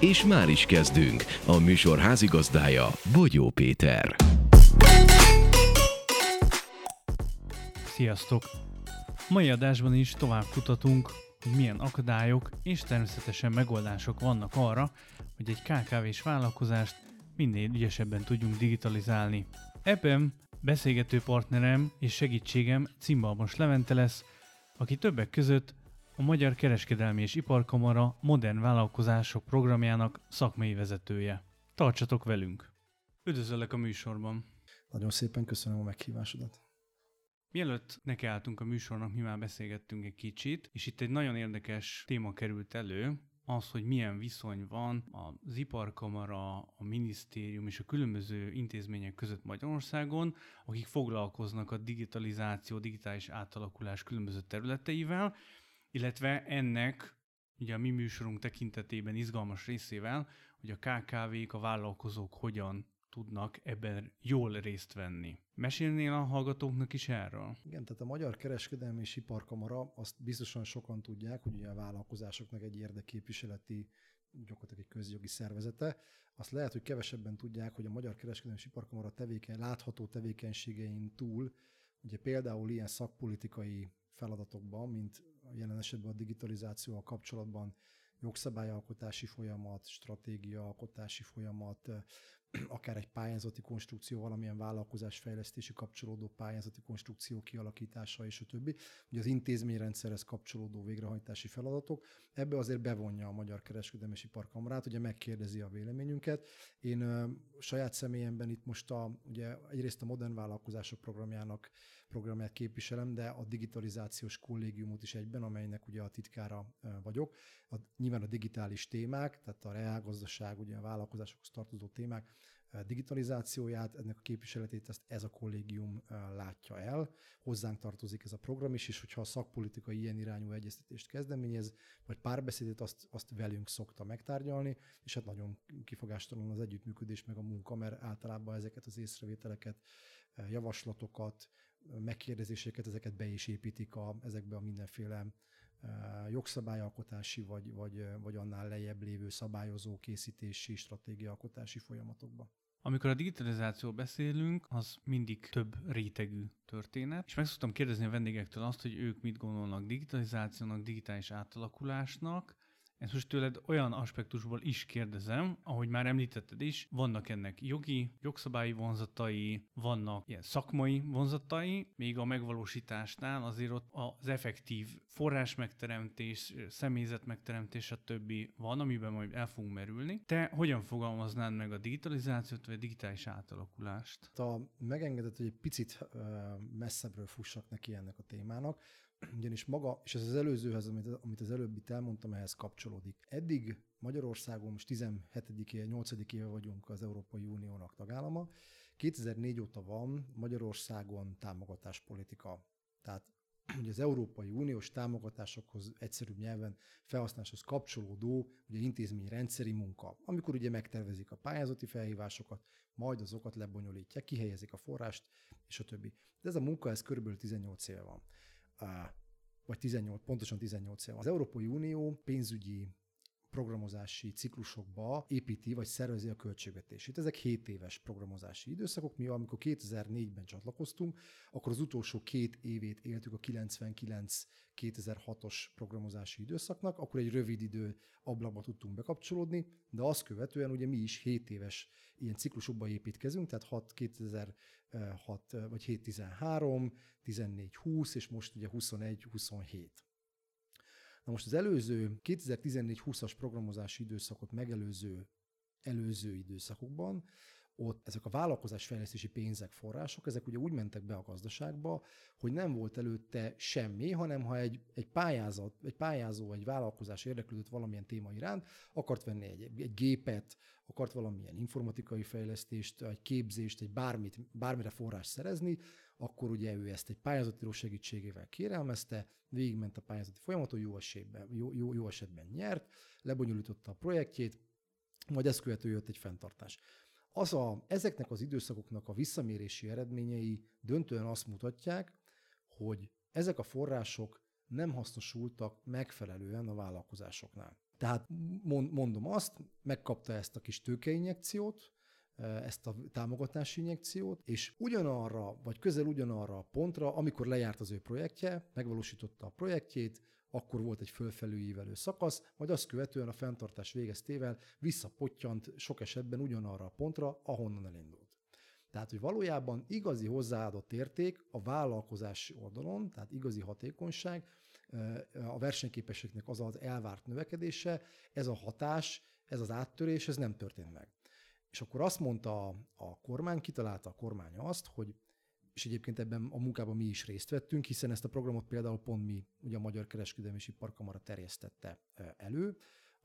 És már is kezdünk. A műsor házigazdája Bogyó Péter. Sziasztok! Mai adásban is tovább kutatunk, hogy milyen akadályok és természetesen megoldások vannak arra, hogy egy KKV-s vállalkozást minél ügyesebben tudjunk digitalizálni. Ebben beszélgető partnerem és segítségem Cimbalmos Levente lesz, aki többek között a Magyar Kereskedelmi és Iparkamara Modern Vállalkozások programjának szakmai vezetője. Tartsatok velünk! Üdvözöllek a műsorban! Nagyon szépen köszönöm a meghívásodat. Mielőtt nekiálltunk a műsornak, mi már beszélgettünk egy kicsit, és itt egy nagyon érdekes téma került elő, az, hogy milyen viszony van az iparkamara, a minisztérium és a különböző intézmények között Magyarországon, akik foglalkoznak a digitalizáció, digitális átalakulás különböző területeivel, illetve ennek ugye a mi műsorunk tekintetében izgalmas részével, hogy a KKV-k, a vállalkozók hogyan tudnak ebben jól részt venni. Mesélnél a hallgatóknak is erről? Igen, tehát a Magyar Kereskedelmi és Iparkamara azt biztosan sokan tudják, hogy ugye a vállalkozásoknak egy érdekképviseleti gyakorlatilag egy közjogi szervezete. Azt lehet, hogy kevesebben tudják, hogy a Magyar Kereskedelmi és Iparkamara tevékeny, látható tevékenységein túl, ugye például ilyen szakpolitikai feladatokban, mint jelen esetben a digitalizációval kapcsolatban jogszabályalkotási folyamat, stratégiaalkotási folyamat, akár egy pályázati konstrukció, valamilyen vállalkozásfejlesztési kapcsolódó pályázati konstrukció kialakítása és a többi. Ugye az intézményrendszerhez kapcsolódó végrehajtási feladatok. Ebbe azért bevonja a Magyar Kereskedelmi és Iparkamarát, ugye megkérdezi a véleményünket. Én ö, saját személyemben itt most a, ugye egyrészt a Modern Vállalkozások programjának programját képviselem, de a digitalizációs kollégiumot is egyben, amelynek ugye a titkára vagyok. A, nyilván a digitális témák, tehát a reálgazdaság, ugye a vállalkozásokhoz tartozó témák digitalizációját, ennek a képviseletét ezt ez a kollégium látja el. Hozzánk tartozik ez a program is, és hogyha a szakpolitika ilyen irányú egyeztetést kezdeményez, vagy párbeszédet, azt, azt velünk szokta megtárgyalni, és hát nagyon kifogástalan az együttműködés meg a munka, mert általában ezeket az észrevételeket, javaslatokat, megkérdezéseket, ezeket be is építik a, ezekbe a mindenféle jogszabályalkotási vagy, vagy, vagy annál lejjebb lévő szabályozó készítési, stratégiaalkotási folyamatokba. Amikor a digitalizáció beszélünk, az mindig több rétegű történet, és meg szoktam kérdezni a vendégektől azt, hogy ők mit gondolnak digitalizációnak, digitális átalakulásnak, ezt most tőled olyan aspektusból is kérdezem, ahogy már említetted is, vannak ennek jogi, jogszabályi vonzatai, vannak ilyen szakmai vonzatai, még a megvalósításnál azért ott az effektív forrás megteremtés, személyzet megteremtés, a többi van, amiben majd el fogunk merülni. Te hogyan fogalmaznád meg a digitalizációt, vagy a digitális átalakulást? Ha megengedett, hogy egy picit messzebbről fussak neki ennek a témának, ugyanis maga, és ez az előzőhez, amit, amit az előbb itt elmondtam, ehhez kapcsolódik. Eddig Magyarországon most 17 éve, 8 éve vagyunk az Európai Uniónak tagállama. 2004 óta van Magyarországon támogatáspolitika. Tehát ugye az Európai Uniós támogatásokhoz egyszerűbb nyelven felhasználáshoz kapcsolódó ugye intézmény rendszeri munka, amikor ugye megtervezik a pályázati felhívásokat, majd azokat lebonyolítják, kihelyezik a forrást, és a többi. De ez a munka, ez körülbelül 18 éve van vagy 18, pontosan 18 év. Az Európai Unió pénzügyi programozási ciklusokba építi vagy szervezi a költségvetését. Ezek 7 éves programozási időszakok. Mi amikor 2004-ben csatlakoztunk, akkor az utolsó két évét éltük a 99-2006-os programozási időszaknak, akkor egy rövid idő ablakba tudtunk bekapcsolódni, de azt követően ugye mi is 7 éves ilyen ciklusokba építkezünk, tehát 6 2006 vagy 7-13, 14-20, és most ugye 21-27. Na most az előző 2014-20-as programozási időszakot megelőző előző időszakokban ott ezek a vállalkozásfejlesztési pénzek, források, ezek ugye úgy mentek be a gazdaságba, hogy nem volt előtte semmi, hanem ha egy, egy, pályázat, egy pályázó, egy vállalkozás érdeklődött valamilyen téma iránt, akart venni egy, egy gépet, akart valamilyen informatikai fejlesztést, egy képzést, egy bármit, bármire forrás szerezni, akkor ugye ő ezt egy pályázati segítségével kérelmezte, végigment a pályázati folyamaton, jó esetben, jó, jó, jó esetben nyert, lebonyolította a projektjét, majd ezt követő jött egy fenntartás. Az a, ezeknek az időszakoknak a visszamérési eredményei döntően azt mutatják, hogy ezek a források nem hasznosultak megfelelően a vállalkozásoknál. Tehát mondom azt, megkapta ezt a kis tőkeinjekciót, ezt a támogatási injekciót, és ugyanarra, vagy közel ugyanarra a pontra, amikor lejárt az ő projektje, megvalósította a projektjét, akkor volt egy fölfelülívelő szakasz, majd azt követően a fenntartás végeztével visszapottyant sok esetben ugyanarra a pontra, ahonnan elindult. Tehát, hogy valójában igazi hozzáadott érték a vállalkozási oldalon, tehát igazi hatékonyság, a versenyképességnek az az elvárt növekedése, ez a hatás, ez az áttörés, ez nem történt meg. És akkor azt mondta a, a kormány, kitalálta a kormány azt, hogy és egyébként ebben a munkában mi is részt vettünk, hiszen ezt a programot például pont mi, ugye a Magyar Kereskedelmi és Iparkamara terjesztette elő,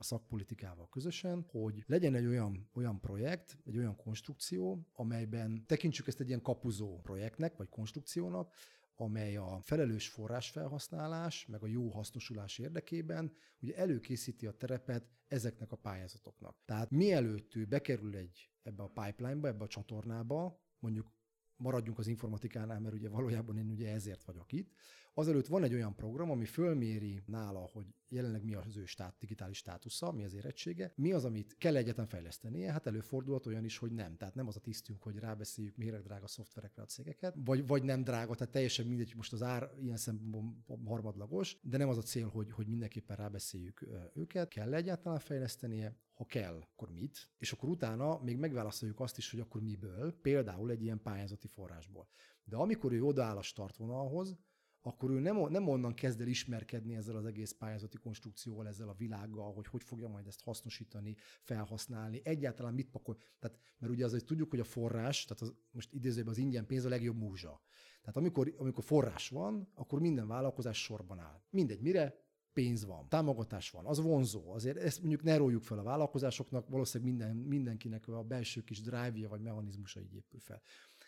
a szakpolitikával közösen, hogy legyen egy olyan, olyan projekt, egy olyan konstrukció, amelyben tekintsük ezt egy ilyen kapuzó projektnek, vagy konstrukciónak, amely a felelős forrásfelhasználás, meg a jó hasznosulás érdekében ugye előkészíti a terepet ezeknek a pályázatoknak. Tehát mielőtt ő bekerül egy ebbe a pipeline-ba, ebbe a csatornába, mondjuk maradjunk az informatikánál, mert ugye valójában én ugye ezért vagyok itt. Azelőtt van egy olyan program, ami fölméri nála, hogy jelenleg mi az ő stát, digitális státusza, mi az érettsége, mi az, amit kell egyetlen fejlesztenie, hát előfordulhat olyan is, hogy nem. Tehát nem az a tisztünk, hogy rábeszéljük méreg drága szoftverekre a cégeket, vagy, vagy nem drága, tehát teljesen mindegy, most az ár ilyen szempontból harmadlagos, de nem az a cél, hogy, hogy mindenképpen rábeszéljük őket, kell egyáltalán fejlesztenie, ha kell, akkor mit, és akkor utána még megválaszoljuk azt is, hogy akkor miből, például egy ilyen pályázati forrásból. De amikor ő odaáll a startvonalhoz, akkor ő nem, nem onnan kezd el ismerkedni ezzel az egész pályázati konstrukcióval, ezzel a világgal, hogy hogy fogja majd ezt hasznosítani, felhasználni, egyáltalán mit pakol. Tehát, mert ugye azért tudjuk, hogy a forrás, tehát az, most idézőben az ingyen pénz a legjobb múzsa. Tehát amikor, amikor forrás van, akkor minden vállalkozás sorban áll. Mindegy, mire? pénz van, támogatás van, az vonzó. Azért ezt mondjuk ne róljuk fel a vállalkozásoknak, valószínűleg minden, mindenkinek a belső kis drive-ja vagy mechanizmusa így épül fel.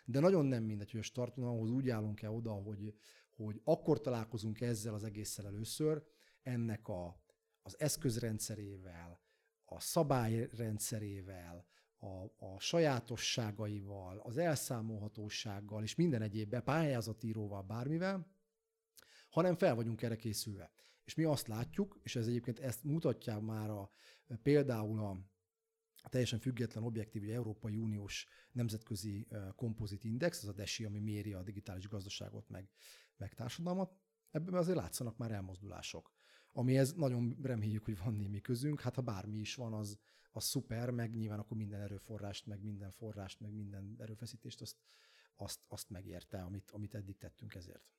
De nagyon nem mindegy, hogy a starton úgy állunk-e oda, hogy, hogy akkor találkozunk ezzel az egésszel először, ennek a, az eszközrendszerével, a szabályrendszerével, a, a sajátosságaival, az elszámolhatósággal és minden egyébben pályázatíróval, bármivel, hanem fel vagyunk erre készülve. És mi azt látjuk, és ez egyébként ezt mutatja már a, például a, a teljesen független objektív, ugye Európai Uniós Nemzetközi Kompozit Index, ez a DESI, ami méri a digitális gazdaságot meg, meg társadalmat, ebben azért látszanak már elmozdulások. Amihez nagyon reméljük, hogy van némi közünk, hát ha bármi is van, az, az szuper, meg nyilván akkor minden erőforrást, meg minden forrást, meg minden erőfeszítést azt, azt, azt megérte, amit, amit eddig tettünk ezért.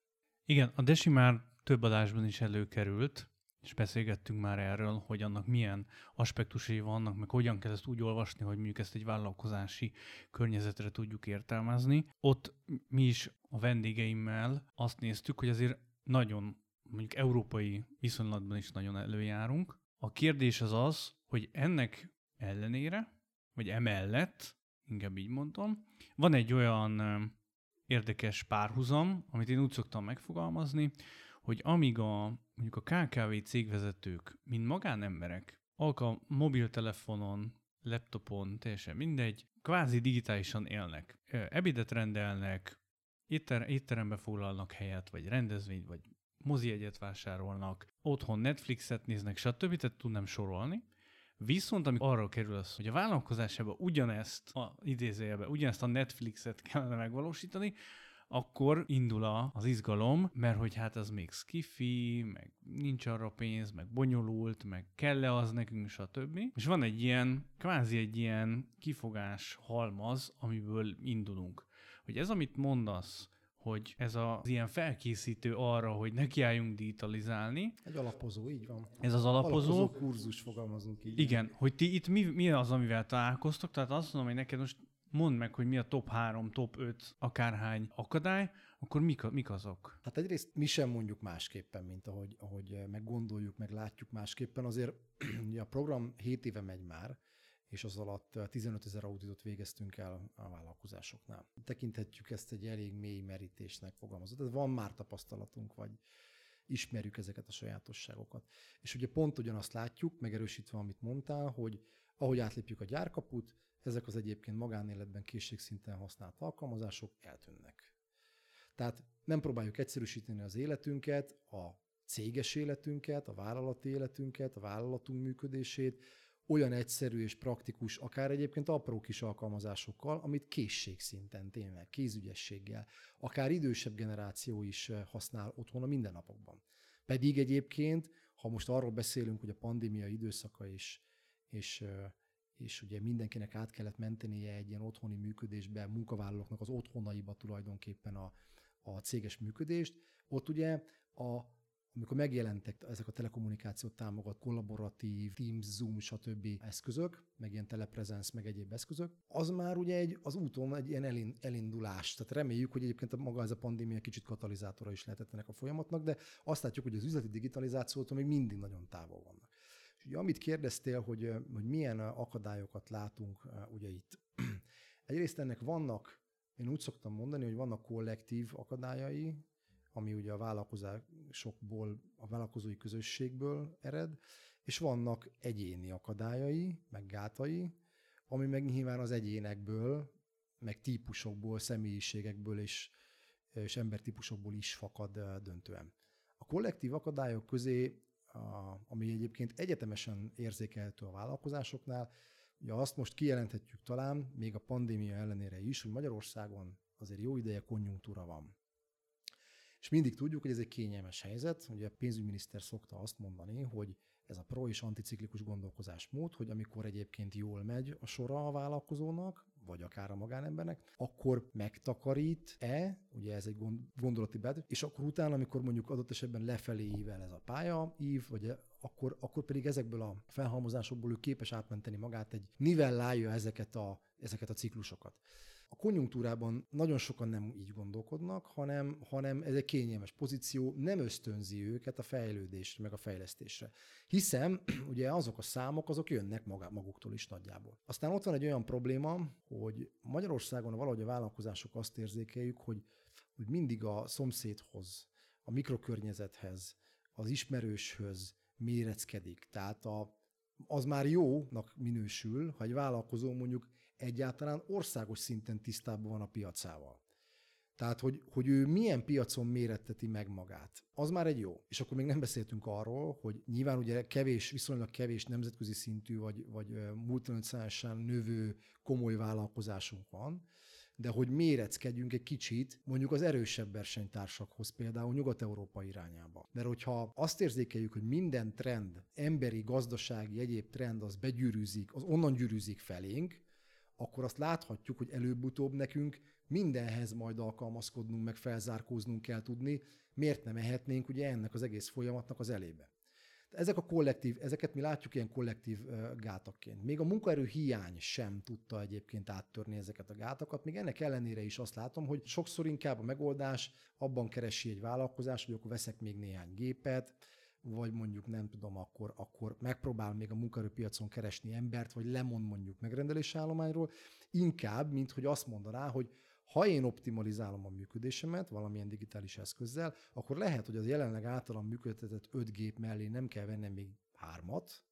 Igen, a Desi már több adásban is előkerült, és beszélgettünk már erről, hogy annak milyen aspektusai vannak, meg hogyan kell ezt úgy olvasni, hogy mondjuk ezt egy vállalkozási környezetre tudjuk értelmezni. Ott mi is a vendégeimmel azt néztük, hogy azért nagyon, mondjuk európai viszonylatban is nagyon előjárunk. A kérdés az az, hogy ennek ellenére, vagy emellett, inkább így mondom, van egy olyan érdekes párhuzam, amit én úgy szoktam megfogalmazni, hogy amíg a, mondjuk a KKV cégvezetők, mint magánemberek, alka mobiltelefonon, laptopon, teljesen mindegy, kvázi digitálisan élnek. Ebédet rendelnek, étter, étterembe foglalnak helyet, vagy rendezvényt, vagy mozi egyet vásárolnak, otthon Netflixet néznek, stb. Tehát tudnám sorolni. Viszont amikor arra kerül az, hogy a vállalkozásában ugyanezt a idézőjelben, ugyanezt a Netflixet kellene megvalósítani, akkor indul az izgalom, mert hogy hát az még skifi, meg nincs arra pénz, meg bonyolult, meg kell-e az nekünk, stb. És van egy ilyen, kvázi egy ilyen kifogás halmaz, amiből indulunk. Hogy ez, amit mondasz, hogy ez az ilyen felkészítő arra, hogy nekiálljunk digitalizálni. Egy alapozó, így van. Ez az alapozó. Alapozó kurzus fogalmazunk így. Igen, hogy ti itt mi, mi az, amivel találkoztok, tehát azt mondom, hogy neked most mondd meg, hogy mi a top 3, top 5, akárhány akadály, akkor mik, mik azok? Hát egyrészt mi sem mondjuk másképpen, mint ahogy, ahogy meg gondoljuk, meg látjuk másképpen. Azért a program 7 éve megy már, és az alatt 15 ezer auditot végeztünk el a vállalkozásoknál. Tekinthetjük ezt egy elég mély merítésnek fogalmazott. Ez van már tapasztalatunk, vagy ismerjük ezeket a sajátosságokat. És ugye pont ugyanazt látjuk, megerősítve, amit mondtál, hogy ahogy átlépjük a gyárkaput, ezek az egyébként magánéletben készségszinten használt alkalmazások eltűnnek. Tehát nem próbáljuk egyszerűsíteni az életünket, a céges életünket, a vállalati életünket, a vállalatunk működését, olyan egyszerű és praktikus, akár egyébként apró kis alkalmazásokkal, amit készségszinten tényleg, kézügyességgel, akár idősebb generáció is eh, használ otthon a mindennapokban. Pedig egyébként, ha most arról beszélünk, hogy a pandémia időszaka is, és, eh, és ugye mindenkinek át kellett mentenie egy ilyen otthoni működésbe, munkavállalóknak az otthonaiba tulajdonképpen a, a céges működést, ott ugye a amikor megjelentek ezek a telekommunikációt támogat kollaboratív, Teams, Zoom, stb. eszközök, meg ilyen telepresence, meg egyéb eszközök, az már ugye egy, az úton egy ilyen elindulás. Tehát reméljük, hogy egyébként maga ez a pandémia kicsit katalizátora is lehetett ennek a folyamatnak, de azt látjuk, hogy az üzleti digitalizációtól még mindig nagyon távol vannak. Ugye amit kérdeztél, hogy, hogy milyen akadályokat látunk ugye itt. Egyrészt ennek vannak, én úgy szoktam mondani, hogy vannak kollektív akadályai, ami ugye a vállalkozásokból, a vállalkozói közösségből ered, és vannak egyéni akadályai, meg gátai, ami meg nyilván az egyénekből, meg típusokból, személyiségekből és, és embertípusokból is fakad döntően. A kollektív akadályok közé, a, ami egyébként egyetemesen érzékelhető a vállalkozásoknál, ugye azt most kijelenthetjük talán, még a pandémia ellenére is, hogy Magyarországon azért jó ideje konjunktúra van. És mindig tudjuk, hogy ez egy kényelmes helyzet. Ugye a pénzügyminiszter szokta azt mondani, hogy ez a pro és anticiklikus gondolkozásmód, hogy amikor egyébként jól megy a sora a vállalkozónak, vagy akár a magánembernek, akkor megtakarít-e, ugye ez egy gondolati bed, és akkor utána, amikor mondjuk adott esetben lefelé ível ez a pálya, ív, vagy akkor, akkor pedig ezekből a felhalmozásokból ő képes átmenteni magát, egy nivellálja ezeket a, ezeket a ciklusokat a konjunktúrában nagyon sokan nem így gondolkodnak, hanem, hanem ez egy kényelmes pozíció, nem ösztönzi őket a fejlődésre, meg a fejlesztésre. Hiszen ugye azok a számok, azok jönnek maga, maguktól is nagyjából. Aztán ott van egy olyan probléma, hogy Magyarországon valahogy a vállalkozások azt érzékeljük, hogy, hogy mindig a szomszédhoz, a mikrokörnyezethez, az ismerőshöz méreckedik. Tehát a, az már jónak minősül, ha egy vállalkozó mondjuk egyáltalán országos szinten tisztában van a piacával. Tehát, hogy, hogy ő milyen piacon méretteti meg magát. Az már egy jó. És akkor még nem beszéltünk arról, hogy nyilván ugye kevés, viszonylag kevés nemzetközi szintű, vagy, vagy multinacionálisan növő komoly vállalkozásunk van, de hogy méreckedjünk egy kicsit mondjuk az erősebb versenytársakhoz, például Nyugat-Európa irányába. Mert hogyha azt érzékeljük, hogy minden trend, emberi, gazdasági, egyéb trend az begyűrűzik, az onnan gyűrűzik felénk, akkor azt láthatjuk, hogy előbb-utóbb nekünk mindenhez majd alkalmazkodnunk, meg felzárkóznunk kell tudni, miért nem ehetnénk ugye ennek az egész folyamatnak az elébe. Ezek a kollektív, ezeket mi látjuk ilyen kollektív gátakként. Még a munkaerő hiány sem tudta egyébként áttörni ezeket a gátakat, még ennek ellenére is azt látom, hogy sokszor inkább a megoldás abban keresi egy vállalkozás, hogy akkor veszek még néhány gépet, vagy mondjuk nem tudom, akkor, akkor megpróbál még a munkaerőpiacon keresni embert, vagy lemond mondjuk megrendelési állományról, inkább, mint hogy azt mondaná, hogy ha én optimalizálom a működésemet valamilyen digitális eszközzel, akkor lehet, hogy az jelenleg általam működtetett 5 gép mellé nem kell vennem még hármat,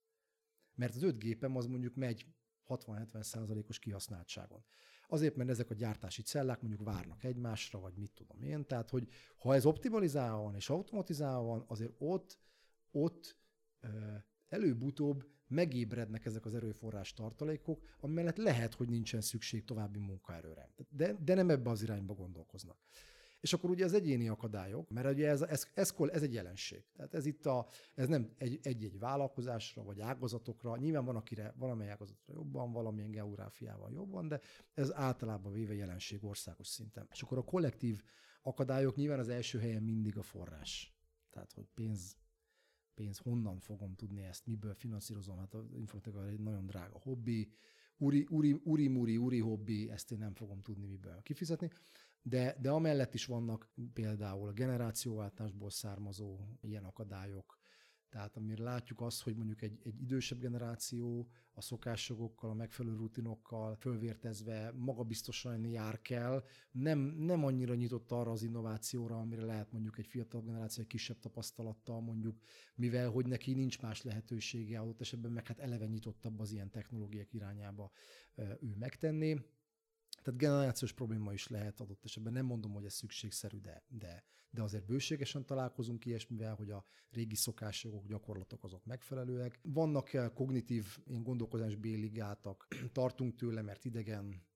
mert az 5 gépem az mondjuk megy 60-70 százalékos kihasználtságon. Azért, mert ezek a gyártási cellák mondjuk várnak egymásra, vagy mit tudom én. Tehát, hogy ha ez optimalizálva van és automatizálva van, azért ott ott előbb-utóbb megébrednek ezek az erőforrás tartalékok, amellett lehet, hogy nincsen szükség további munkaerőre. De, de nem ebbe az irányba gondolkoznak. És akkor ugye az egyéni akadályok, mert ugye ez, ez, ez, ez egy jelenség. Tehát ez itt a, ez nem egy-egy vállalkozásra, vagy ágazatokra, nyilván van, akire valamely ágazatra jobban, valamilyen geográfiával jobban, de ez általában véve jelenség országos szinten. És akkor a kollektív akadályok nyilván az első helyen mindig a forrás. Tehát, hogy pénz, pénz, honnan fogom tudni ezt, miből finanszírozom, hát az informatika egy nagyon drága hobbi, uri, uri, uri, muri, uri hobbi, ezt én nem fogom tudni miből kifizetni. De, de amellett is vannak például a generációváltásból származó ilyen akadályok, tehát amire látjuk azt, hogy mondjuk egy, egy idősebb generáció a szokásjogokkal, a megfelelő rutinokkal fölvértezve magabiztosan jár kell, nem, nem annyira nyitott arra az innovációra, amire lehet mondjuk egy fiatal generáció egy kisebb tapasztalattal mondjuk, mivel hogy neki nincs más lehetősége, adott esetben meg hát eleve nyitottabb az ilyen technológiák irányába ő megtenni. Tehát generációs probléma is lehet adott esetben. Nem mondom, hogy ez szükségszerű, de, de, de azért bőségesen találkozunk ilyesmivel, hogy a régi szokások, gyakorlatok azok megfelelőek. Vannak kognitív ilyen gondolkozásbéli gátak, tartunk tőle, mert idegen,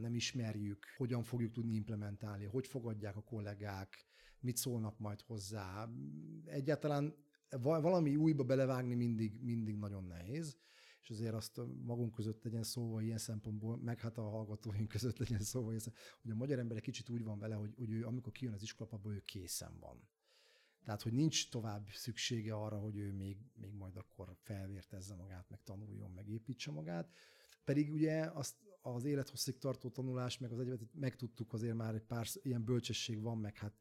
nem ismerjük, hogyan fogjuk tudni implementálni, hogy fogadják a kollégák, mit szólnak majd hozzá. Egyáltalán valami újba belevágni mindig, mindig nagyon nehéz és azért azt magunk között legyen szóval ilyen szempontból, meg hát a hallgatóink között legyen szóval, hogy a magyar ember kicsit úgy van vele, hogy, hogy ő amikor kijön az iskolapából, ő készen van. Tehát, hogy nincs tovább szüksége arra, hogy ő még, még majd akkor felvértezze magát, meg tanuljon, meg építse magát. Pedig ugye azt az élethosszig tartó tanulás, meg az egyetemet megtudtuk azért már egy pár ilyen bölcsesség van, meg hát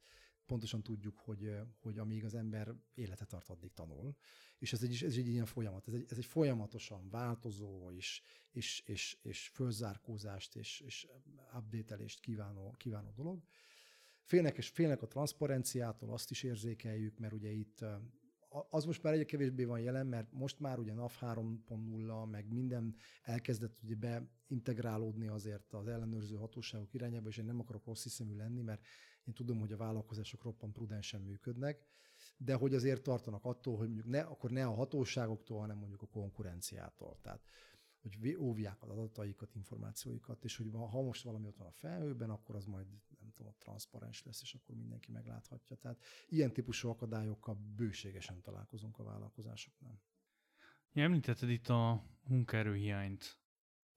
pontosan tudjuk, hogy, hogy amíg az ember életet tart, addig tanul. És ez egy, ez egy ilyen folyamat, ez egy, ez egy folyamatosan változó és, és, és, és fölzárkózást és, és update-elést kívánó, kívánó dolog. Félnek, és félnek a transzparenciától, azt is érzékeljük, mert ugye itt az most már egyre kevésbé van jelen, mert most már ugye NAV 3.0, meg minden elkezdett ugye beintegrálódni azért az ellenőrző hatóságok irányába, és én nem akarok rossz hiszemű lenni, mert én tudom, hogy a vállalkozások roppan prudensen működnek, de hogy azért tartanak attól, hogy mondjuk ne, akkor ne a hatóságoktól, hanem mondjuk a konkurenciától. Tehát hogy óvják az adataikat, információikat, és hogy ha most valami ott van a felhőben, akkor az majd nem tudom, transzparens lesz, és akkor mindenki megláthatja. Tehát ilyen típusú akadályokkal bőségesen találkozunk a vállalkozásoknál. Említetted itt a munkaerőhiányt,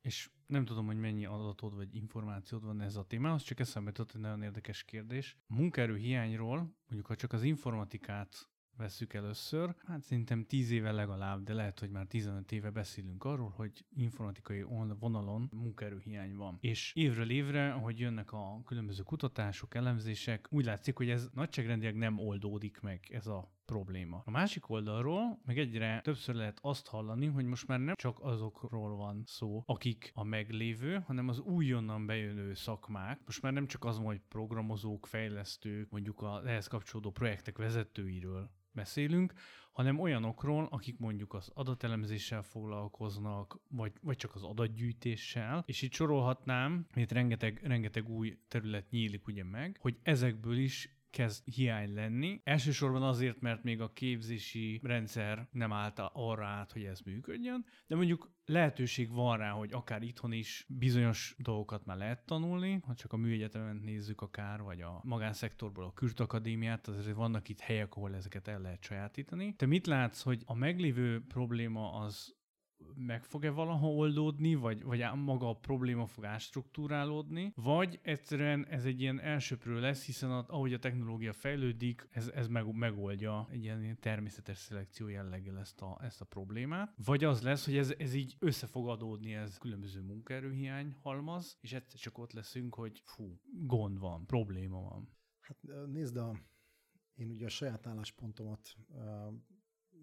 és nem tudom, hogy mennyi adatod vagy információd van ez a témához, csak eszembe jutott egy nagyon érdekes kérdés. A munkaerőhiányról, mondjuk ha csak az informatikát vesszük először, hát szerintem 10 éve legalább, de lehet, hogy már 15 éve beszélünk arról, hogy informatikai vonalon munkaerőhiány van. És évről évre, ahogy jönnek a különböző kutatások, elemzések, úgy látszik, hogy ez nagyságrendileg nem oldódik meg ez a probléma. A másik oldalról meg egyre többször lehet azt hallani, hogy most már nem csak azokról van szó, akik a meglévő, hanem az újonnan bejönő szakmák. Most már nem csak az, hogy programozók, fejlesztők, mondjuk az ehhez kapcsolódó projektek vezetőiről beszélünk, hanem olyanokról, akik mondjuk az adatelemzéssel foglalkoznak, vagy, vagy csak az adatgyűjtéssel, és itt sorolhatnám, itt rengeteg, rengeteg új terület nyílik ugye meg, hogy ezekből is kezd hiány lenni. Elsősorban azért, mert még a képzési rendszer nem állt arra át, hogy ez működjön, de mondjuk lehetőség van rá, hogy akár itthon is bizonyos dolgokat már lehet tanulni, ha csak a műegyetemen nézzük akár, vagy a magánszektorból a Kürt Akadémiát, azért vannak itt helyek, ahol ezeket el lehet sajátítani. Te mit látsz, hogy a meglévő probléma az meg fog-e valaha oldódni, vagy, vagy maga a probléma fog átstruktúrálódni, vagy egyszerűen ez egy ilyen elsőprő lesz, hiszen a, ahogy a technológia fejlődik, ez, ez meg, megoldja egy ilyen természetes szelekció jelleggel ezt a, ezt a problémát, vagy az lesz, hogy ez, ez így össze fog adódni, ez különböző munkaerőhiány halmaz, és egyszer csak ott leszünk, hogy fú, gond van, probléma van. Hát nézd, a, én ugye a saját álláspontomat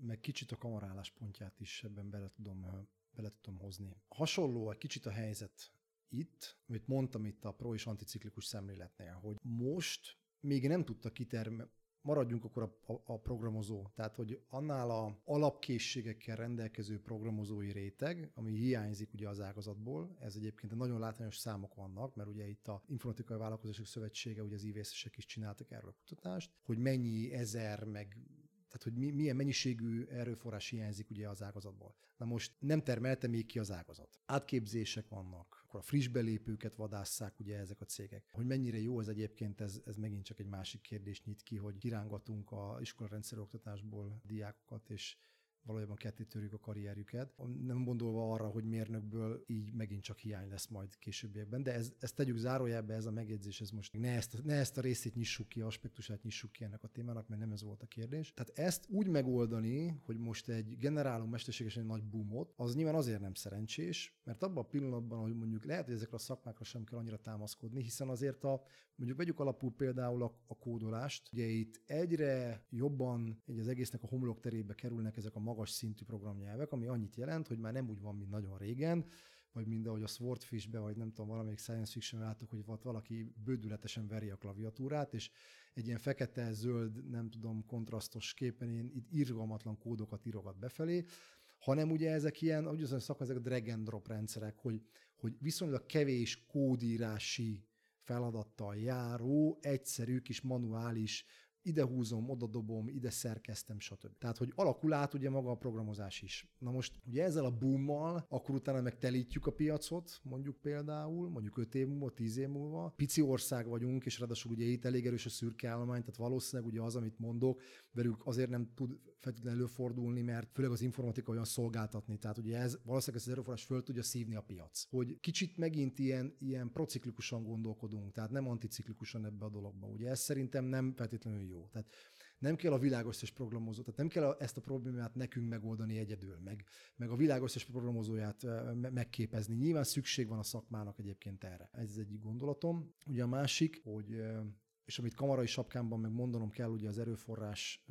meg kicsit a kamarálás pontját is ebben bele tudom, bele tudom hozni. Hasonló egy kicsit a helyzet itt, amit mondtam itt a pro és anticiklikus szemléletnél, hogy most még nem tudta kitermelni, maradjunk akkor a, a, a programozó, tehát hogy annál a alapkészségekkel rendelkező programozói réteg, ami hiányzik ugye az ágazatból, ez egyébként nagyon látványos számok vannak, mert ugye itt a Informatikai Vállalkozások Szövetsége, ugye az IVS-esek is csináltak erről a kutatást, hogy mennyi ezer, meg tehát, hogy mi, milyen mennyiségű erőforrás hiányzik ugye az ágazatból. Na most nem termelte még ki az ágazat. Átképzések vannak, akkor a friss belépőket vadásszák ugye ezek a cégek. Hogy mennyire jó ez egyébként, ez, ez megint csak egy másik kérdés nyit ki, hogy kirángatunk a iskolarendszer oktatásból diákokat, és valójában ketté törjük a karrierjüket. Nem gondolva arra, hogy mérnökből így megint csak hiány lesz majd későbbiekben, de ez, ezt tegyük zárójelbe, ez a megjegyzés, ez most ne ezt, ne ezt a részét nyissuk ki, aspektusát nyissuk ki ennek a témának, mert nem ez volt a kérdés. Tehát ezt úgy megoldani, hogy most egy generáló mesterségesen egy nagy boomot, az nyilván azért nem szerencsés, mert abban a pillanatban, hogy mondjuk lehet, hogy ezekre a szakmákra sem kell annyira támaszkodni, hiszen azért a, mondjuk vegyük alapul például a, a kódolást, ugye itt egyre jobban egy az egésznek a homlok terébe kerülnek ezek a magas szintű programnyelvek, ami annyit jelent, hogy már nem úgy van, mint nagyon régen, vagy mind ahogy a Swordfish-be, vagy nem tudom, valamelyik science fiction láttuk, hogy valaki bődületesen veri a klaviatúrát, és egy ilyen fekete-zöld, nem tudom, kontrasztos képen én itt irgalmatlan kódokat írogat befelé, hanem ugye ezek ilyen, ahogy az szakma, ezek drag and drop rendszerek, hogy, hogy viszonylag kevés kódírási feladattal járó, egyszerű kis manuális ide húzom, oda dobom, ide szerkeztem, stb. Tehát, hogy alakul át ugye maga a programozás is. Na most ugye ezzel a boommal, akkor utána megtelítjük a piacot, mondjuk például, mondjuk 5 év múlva, 10 év múlva. Pici ország vagyunk, és ráadásul ugye itt elég erős a szürke állomány, tehát valószínűleg ugye az, amit mondok, velük azért nem tud feltétlenül előfordulni, mert főleg az informatika olyan szolgáltatni. Tehát ugye ez valószínűleg az erőforrás föl tudja szívni a piac. Hogy kicsit megint ilyen, ilyen prociklikusan gondolkodunk, tehát nem anticiklikusan ebbe a dologba. Ugye ez szerintem nem feltétlenül jó jó. Tehát nem kell a világos programozó, tehát nem kell ezt a problémát nekünk megoldani egyedül, meg, meg a világos programozóját megképezni. Nyilván szükség van a szakmának egyébként erre. Ez az egyik gondolatom. Ugye a másik, hogy és amit kamarai sapkámban meg mondanom kell ugye az erőforrás,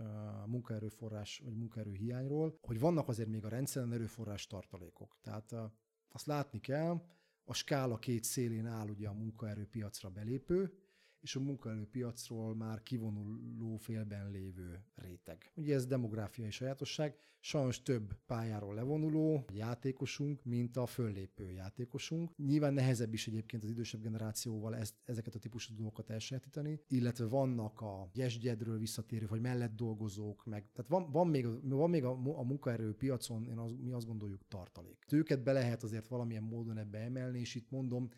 munkaerőforrás vagy munkaerő hiányról, hogy vannak azért még a rendszeren erőforrás tartalékok. Tehát azt látni kell, a skála két szélén áll ugye a munkaerőpiacra belépő, és a munkaerőpiacról már kivonuló félben lévő réteg. Ugye ez demográfiai sajátosság, sajnos több pályáról levonuló játékosunk, mint a föllépő játékosunk. Nyilván nehezebb is egyébként az idősebb generációval ezt, ezeket a típusú dolgokat elsajátítani, illetve vannak a jesgyedről visszatérő, vagy mellett dolgozók, meg, tehát van, van még, van még a, a munkaerőpiacon, én az, mi azt gondoljuk tartalék. Őket be lehet azért valamilyen módon ebbe emelni, és itt mondom,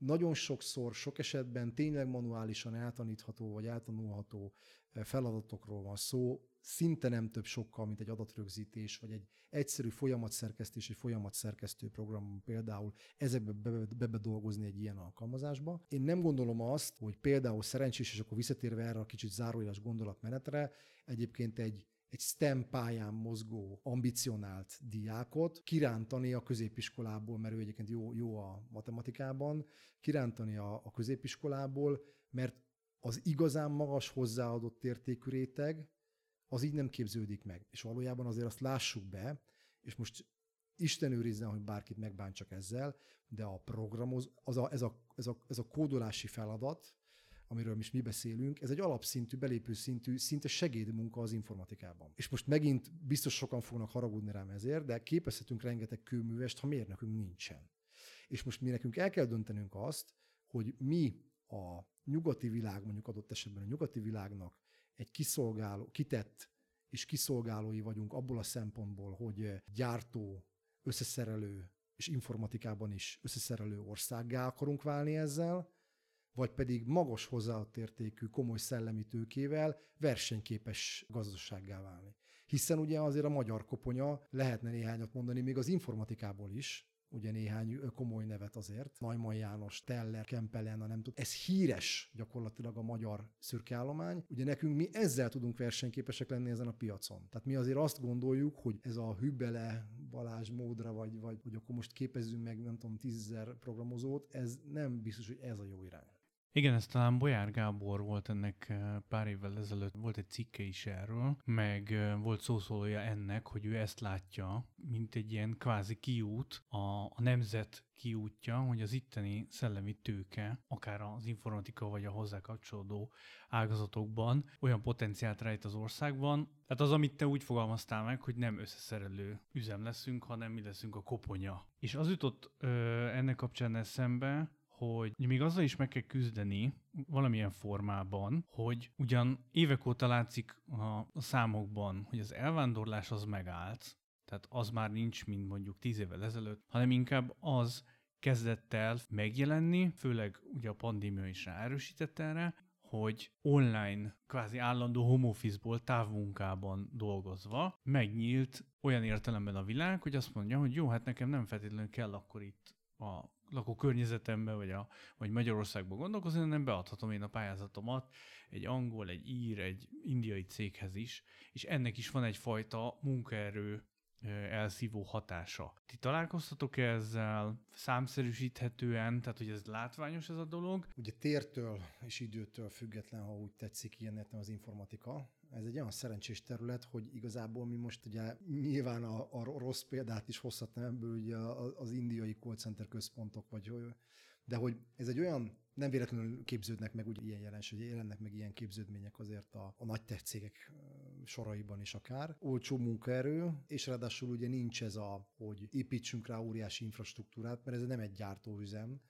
nagyon sokszor, sok esetben tényleg manuálisan eltanítható vagy eltanulható eh, feladatokról van szó, szinte nem több sokkal, mint egy adatrögzítés, vagy egy egyszerű folyamatszerkesztés, egy folyamatszerkesztő program például ezekbe be, dolgozni egy ilyen alkalmazásba. Én nem gondolom azt, hogy például szerencsés, és akkor visszatérve erre a kicsit zárójeles gondolatmenetre, egyébként egy egy STEM pályán mozgó, ambicionált diákot kirántani a középiskolából, mert ő egyébként jó, jó a matematikában, kirántani a, a középiskolából, mert az igazán magas hozzáadott értékű réteg, az így nem képződik meg. És valójában azért azt lássuk be, és most Isten őrizzen, hogy bárkit megbántsak ezzel, de a programoz, az a, ez, a, ez, a, ez a kódolási feladat, amiről is mi beszélünk, ez egy alapszintű, belépő szintű, szinte segédmunka az informatikában. És most megint biztos sokan fognak haragudni rám ezért, de képezhetünk rengeteg kőművest, ha mérnökünk nincsen. És most mi nekünk el kell döntenünk azt, hogy mi a nyugati világ, mondjuk adott esetben a nyugati világnak egy kiszolgáló, kitett és kiszolgálói vagyunk abból a szempontból, hogy gyártó, összeszerelő és informatikában is összeszerelő országgá akarunk válni ezzel, vagy pedig magas hozzáadott értékű, komoly szellemi tőkével versenyképes gazdasággá válni. Hiszen ugye azért a magyar koponya, lehetne néhányat mondani még az informatikából is, ugye néhány komoly nevet azért, Najman János, Teller, Kempelen, nem tud. Ez híres gyakorlatilag a magyar szürkeállomány. Ugye nekünk mi ezzel tudunk versenyképesek lenni ezen a piacon. Tehát mi azért azt gondoljuk, hogy ez a Hübele, Balázs módra, vagy, vagy hogy akkor most képezzünk meg, nem tudom, tízezer programozót, ez nem biztos, hogy ez a jó irány. Igen, ez talán Bolyár Gábor volt ennek pár évvel ezelőtt, volt egy cikke is erről, meg volt szószólója ennek, hogy ő ezt látja, mint egy ilyen kvázi kiút, a, a nemzet kiútja, hogy az itteni szellemi tőke, akár az informatika vagy a hozzá kapcsolódó ágazatokban olyan potenciált rejt az országban. Tehát az, amit te úgy fogalmaztál meg, hogy nem összeszerelő üzem leszünk, hanem mi leszünk a koponya. És az jutott ö, ennek kapcsán eszembe, hogy még azzal is meg kell küzdeni valamilyen formában, hogy ugyan évek óta látszik a, számokban, hogy az elvándorlás az megállt, tehát az már nincs, mint mondjuk tíz évvel ezelőtt, hanem inkább az kezdett el megjelenni, főleg ugye a pandémia is ráerősített erre, hogy online, kvázi állandó home office-ból távmunkában dolgozva megnyílt olyan értelemben a világ, hogy azt mondja, hogy jó, hát nekem nem feltétlenül kell akkor itt a lakókörnyezetemben, vagy, a, vagy Magyarországban gondolkozni, hanem beadhatom én a pályázatomat egy angol, egy ír, egy indiai céghez is, és ennek is van egyfajta munkaerő elszívó hatása. Ti találkoztatok -e ezzel számszerűsíthetően, tehát hogy ez látványos ez a dolog? Ugye tértől és időtől független, ha úgy tetszik, ilyen az informatika. Ez egy olyan szerencsés terület, hogy igazából mi most ugye nyilván a, a rossz példát is hozhatnám ebből ugye az indiai call center központok, vagy de hogy ez egy olyan nem véletlenül képződnek meg ugye ilyen jelenség, jelennek meg ilyen képződmények azért a, a nagy tech cégek soraiban is akár. Olcsó munkaerő, és ráadásul ugye nincs ez a, hogy építsünk rá óriási infrastruktúrát, mert ez nem egy gyártóüzem,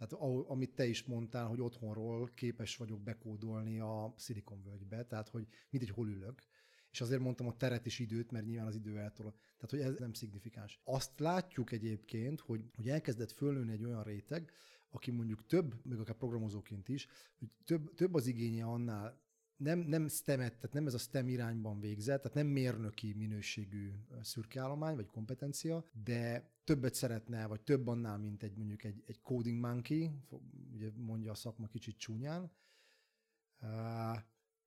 tehát amit te is mondtál, hogy otthonról képes vagyok bekódolni a Silicon völgybe, tehát hogy mindegy, hol ülök. És azért mondtam a teret és időt, mert nyilván az idő eltol. Tehát, hogy ez nem szignifikáns. Azt látjuk egyébként, hogy, hogy elkezdett fölnőni egy olyan réteg, aki mondjuk több, még akár programozóként is, hogy több, több az igénye annál, nem, nem STEM-et, tehát nem ez a STEM irányban végzett, tehát nem mérnöki minőségű szürkeállomány vagy kompetencia, de többet szeretne, vagy több annál, mint egy mondjuk egy, egy coding monkey, ugye mondja a szakma kicsit csúnyán.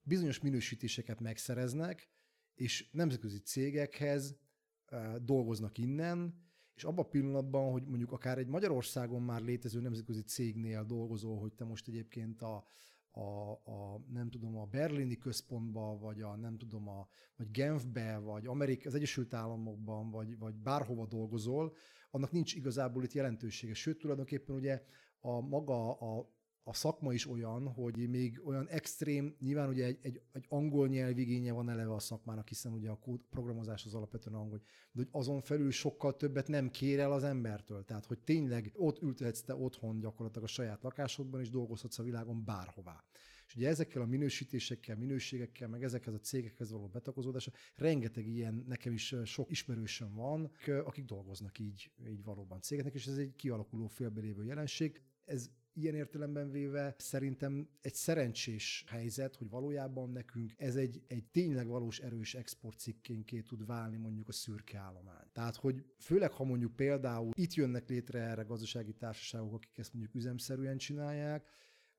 Bizonyos minősítéseket megszereznek, és nemzetközi cégekhez dolgoznak innen, és abban a pillanatban, hogy mondjuk akár egy Magyarországon már létező nemzetközi cégnél dolgozol, hogy te most egyébként a, a, a, nem tudom, a berlini központba, vagy a, nem tudom, a, vagy Genfbe, vagy Amerika, az Egyesült Államokban, vagy, vagy bárhova dolgozol, annak nincs igazából itt jelentősége. Sőt, tulajdonképpen ugye a maga a a szakma is olyan, hogy még olyan extrém, nyilván ugye egy, egy, egy angol nyelvigénye van eleve a szakmának, hiszen ugye a kód, programozás az alapvetően angol, de hogy azon felül sokkal többet nem kér el az embertől. Tehát, hogy tényleg ott ültetsz te otthon gyakorlatilag a saját lakásodban, és dolgozhatsz a világon bárhová. És ugye ezekkel a minősítésekkel, minőségekkel, meg ezekhez a cégekhez való betakozódása, rengeteg ilyen, nekem is sok ismerősöm van, akik dolgoznak így, így valóban cégeknek, és ez egy kialakuló félbelévő jelenség. Ez ilyen értelemben véve szerintem egy szerencsés helyzet, hogy valójában nekünk ez egy, egy tényleg valós erős exportcikkénké tud válni mondjuk a szürke állomány. Tehát, hogy főleg, ha mondjuk például itt jönnek létre erre gazdasági társaságok, akik ezt mondjuk üzemszerűen csinálják,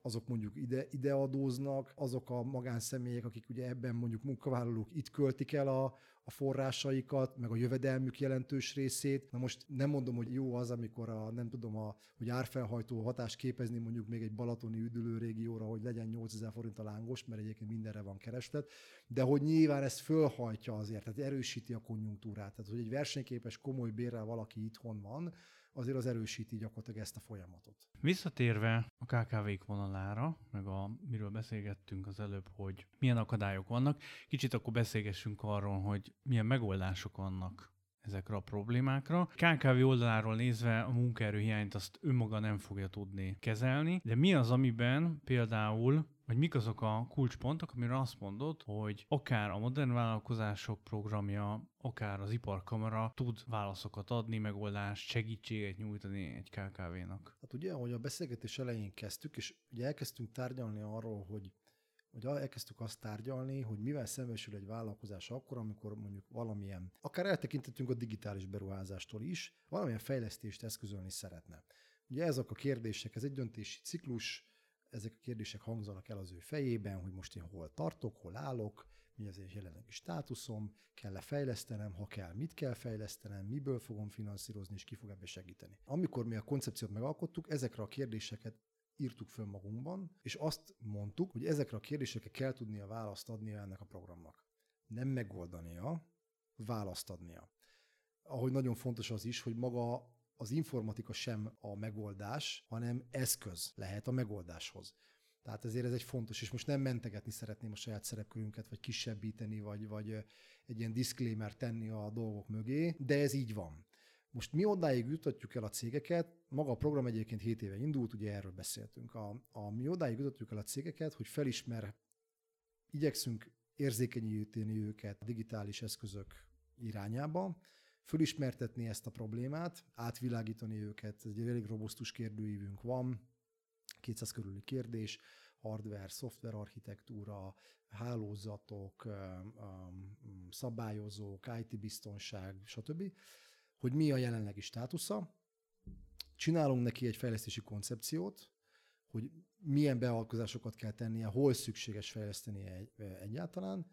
azok mondjuk ide, ide adóznak, azok a magánszemélyek, akik ugye ebben mondjuk munkavállalók itt költik el a, a forrásaikat, meg a jövedelmük jelentős részét. Na most nem mondom, hogy jó az, amikor a, nem tudom, a, hogy árfelhajtó hatást képezni mondjuk még egy balatoni üdülő régióra, hogy legyen 8000 forint a lángos, mert egyébként mindenre van kereslet, de hogy nyilván ez fölhajtja azért, tehát erősíti a konjunktúrát. Tehát, hogy egy versenyképes, komoly bérrel valaki itthon van, azért az erősíti gyakorlatilag ezt a folyamatot. Visszatérve a KKV-k vonalára, meg a, miről beszélgettünk az előbb, hogy milyen akadályok vannak, kicsit akkor beszélgessünk arról, hogy milyen megoldások vannak ezekre a problémákra. KKV oldaláról nézve a munkaerőhiányt azt önmaga nem fogja tudni kezelni, de mi az, amiben például vagy mik azok a kulcspontok, amire azt mondod, hogy akár a modern vállalkozások programja, akár az iparkamera tud válaszokat adni, megoldást, segítséget nyújtani egy KKV-nak? Hát ugye, ahogy a beszélgetés elején kezdtük, és ugye elkezdtünk tárgyalni arról, hogy hogy elkezdtük azt tárgyalni, hogy mivel szembesül egy vállalkozás akkor, amikor mondjuk valamilyen, akár eltekintettünk a digitális beruházástól is, valamilyen fejlesztést eszközölni szeretne. Ugye ezek a kérdések, ez egy döntési ciklus, ezek a kérdések hangzanak el az ő fejében, hogy most én hol tartok, hol állok, mi az én jelenlegi státuszom, kell-e fejlesztenem, ha kell, mit kell fejlesztenem, miből fogom finanszírozni, és ki fog ebbe segíteni. Amikor mi a koncepciót megalkottuk, ezekre a kérdéseket írtuk föl magunkban, és azt mondtuk, hogy ezekre a kérdésekre kell tudnia választ adnia ennek a programnak. Nem megoldania, választ adnia. Ahogy nagyon fontos az is, hogy maga az informatika sem a megoldás, hanem eszköz lehet a megoldáshoz. Tehát ezért ez egy fontos, és most nem mentegetni szeretném a saját szerepkörünket, vagy kisebbíteni, vagy, vagy egy ilyen disclaimer tenni a dolgok mögé, de ez így van. Most mi odáig jutatjuk el a cégeket, maga a program egyébként 7 éve indult, ugye erről beszéltünk. A, a, mi odáig jutatjuk el a cégeket, hogy felismer, igyekszünk érzékenyíteni őket a digitális eszközök irányába, fölismertetni ezt a problémát, átvilágítani őket, ez egy elég robusztus kérdőívünk van, 200 körüli kérdés, hardware, szoftver architektúra, hálózatok, szabályozók, IT biztonság, stb., hogy mi a jelenlegi státusza. Csinálunk neki egy fejlesztési koncepciót, hogy milyen beavatkozásokat kell tennie, hol szükséges fejleszteni egy, egyáltalán.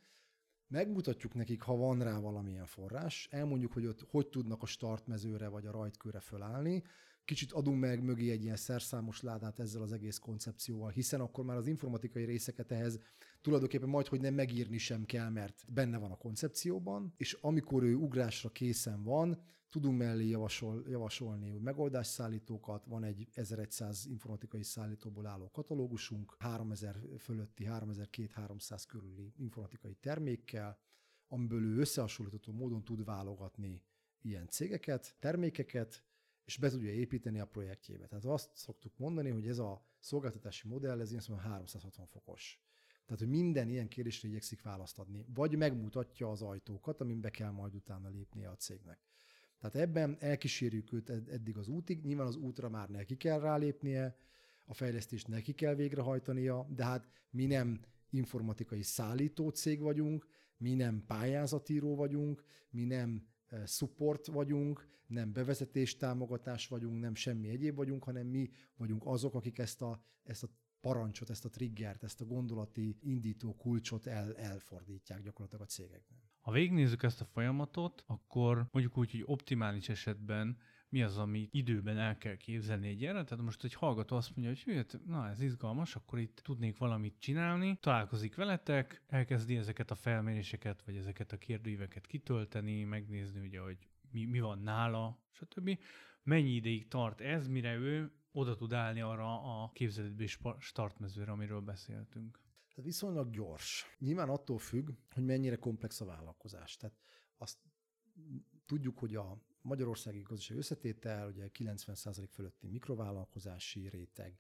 Megmutatjuk nekik, ha van rá valamilyen forrás, elmondjuk, hogy ott hogy tudnak a startmezőre vagy a rajtkőre fölállni, kicsit adunk meg mögé egy ilyen szerszámos ládát ezzel az egész koncepcióval, hiszen akkor már az informatikai részeket ehhez tulajdonképpen majd, hogy nem megírni sem kell, mert benne van a koncepcióban, és amikor ő ugrásra készen van, tudunk mellé javasol, javasolni megoldásszállítókat, van egy 1100 informatikai szállítóból álló katalógusunk, 3000 fölötti, 3200-300 körüli informatikai termékkel, amiből ő összehasonlítható módon tud válogatni ilyen cégeket, termékeket, és be tudja építeni a projektjébe. Tehát azt szoktuk mondani, hogy ez a szolgáltatási modell, ez ilyen 360 fokos. Tehát, hogy minden ilyen kérdésre igyekszik választ adni, vagy megmutatja az ajtókat, amin be kell majd utána lépnie a cégnek. Tehát ebben elkísérjük őt eddig az útig, nyilván az útra már neki kell rálépnie, a fejlesztést neki kell végrehajtania, de hát mi nem informatikai szállító cég vagyunk, mi nem pályázatíró vagyunk, mi nem support vagyunk, nem bevezetés támogatás vagyunk, nem semmi egyéb vagyunk, hanem mi vagyunk azok, akik ezt a, ezt a parancsot, ezt a triggert, ezt a gondolati indító kulcsot el, elfordítják gyakorlatilag a cégekben. Ha végignézzük ezt a folyamatot, akkor mondjuk úgy, hogy optimális esetben mi az, ami időben el kell képzelni egy erre. Tehát most egy hallgató azt mondja, hogy hát, na ez izgalmas, akkor itt tudnék valamit csinálni, találkozik veletek, elkezdi ezeket a felméréseket, vagy ezeket a kérdőíveket kitölteni, megnézni ugye, hogy mi, mi van nála, stb. Mennyi ideig tart ez, mire ő oda tud állni arra a képzeletbeli startmezőre, amiről beszéltünk. Tehát viszonylag gyors. Nyilván attól függ, hogy mennyire komplex a vállalkozás. Tehát azt tudjuk, hogy a magyarországi gazdaság összetétel, ugye 90% fölötti mikrovállalkozási réteg,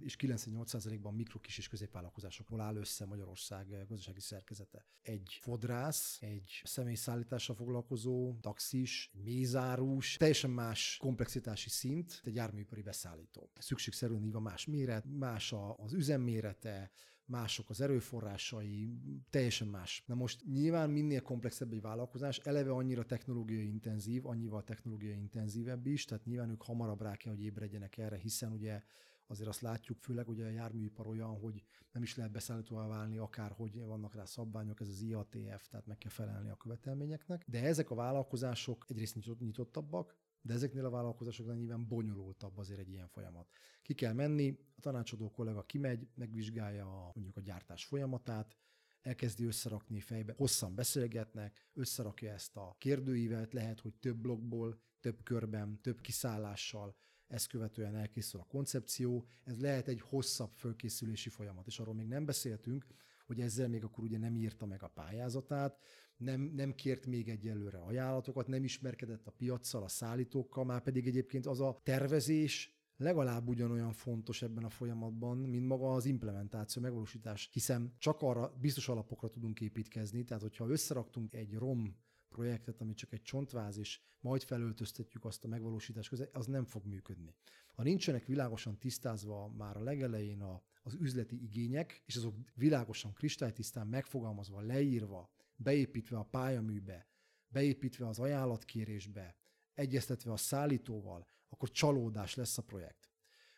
és 98%-ban mikro, és középvállalkozásokból áll össze Magyarország gazdasági szerkezete. Egy fodrász, egy személyszállítással foglalkozó, taxis, mézárus, teljesen más komplexitási szint, egy járműipari beszállító. Szükségszerűen nyilván más méret, más az üzemmérete, mások az erőforrásai, teljesen más. Na most nyilván minél komplexebb egy vállalkozás, eleve annyira technológiai intenzív, annyival technológiai intenzívebb is, tehát nyilván ők hamarabb rá kell, hogy ébredjenek erre, hiszen ugye azért azt látjuk, főleg ugye a járműipar olyan, hogy nem is lehet beszállítóvá válni, akár hogy vannak rá szabványok, ez az IATF, tehát meg kell felelni a követelményeknek. De ezek a vállalkozások egyrészt nyitottabbak, de ezeknél a vállalkozásoknál nyilván bonyolultabb azért egy ilyen folyamat. Ki kell menni, a tanácsadó kollega kimegy, megvizsgálja a, mondjuk a gyártás folyamatát, elkezdi összerakni fejbe, hosszan beszélgetnek, összerakja ezt a kérdőívet, lehet, hogy több blogból, több körben, több kiszállással, ezt követően elkészül a koncepció, ez lehet egy hosszabb fölkészülési folyamat, és arról még nem beszéltünk, hogy ezzel még akkor ugye nem írta meg a pályázatát, nem, nem kért még egyelőre ajánlatokat, nem ismerkedett a piaccal, a szállítókkal, már pedig egyébként az a tervezés, legalább ugyanolyan fontos ebben a folyamatban, mint maga az implementáció, megvalósítás, hiszen csak arra biztos alapokra tudunk építkezni, tehát hogyha összeraktunk egy ROM projektet, ami csak egy csontváz, és majd felöltöztetjük azt a megvalósítás között, az nem fog működni. Ha nincsenek világosan tisztázva már a legelején a, az üzleti igények, és azok világosan kristálytisztán megfogalmazva, leírva, beépítve a pályaműbe, beépítve az ajánlatkérésbe, egyeztetve a szállítóval, akkor csalódás lesz a projekt.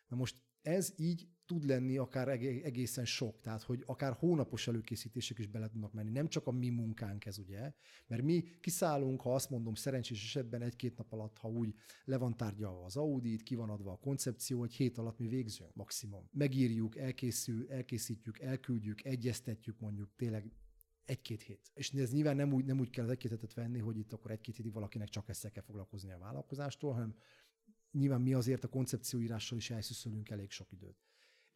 Na most ez így tud lenni akár egészen sok, tehát hogy akár hónapos előkészítések is bele tudnak menni. Nem csak a mi munkánk ez, ugye? Mert mi kiszállunk, ha azt mondom, szerencsés esetben egy-két nap alatt, ha úgy le van tárgyalva az audit, ki van adva a koncepció, egy hét alatt mi végzünk maximum. Megírjuk, elkészül, elkészítjük, elküldjük, egyeztetjük mondjuk tényleg egy-két hét. És ez nyilván nem úgy, nem úgy kell az egy-két hetet venni, hogy itt akkor egy-két hétig valakinek csak ezzel kell foglalkozni a vállalkozástól, hanem nyilván mi azért a koncepcióírással is elszűszölünk elég sok időt.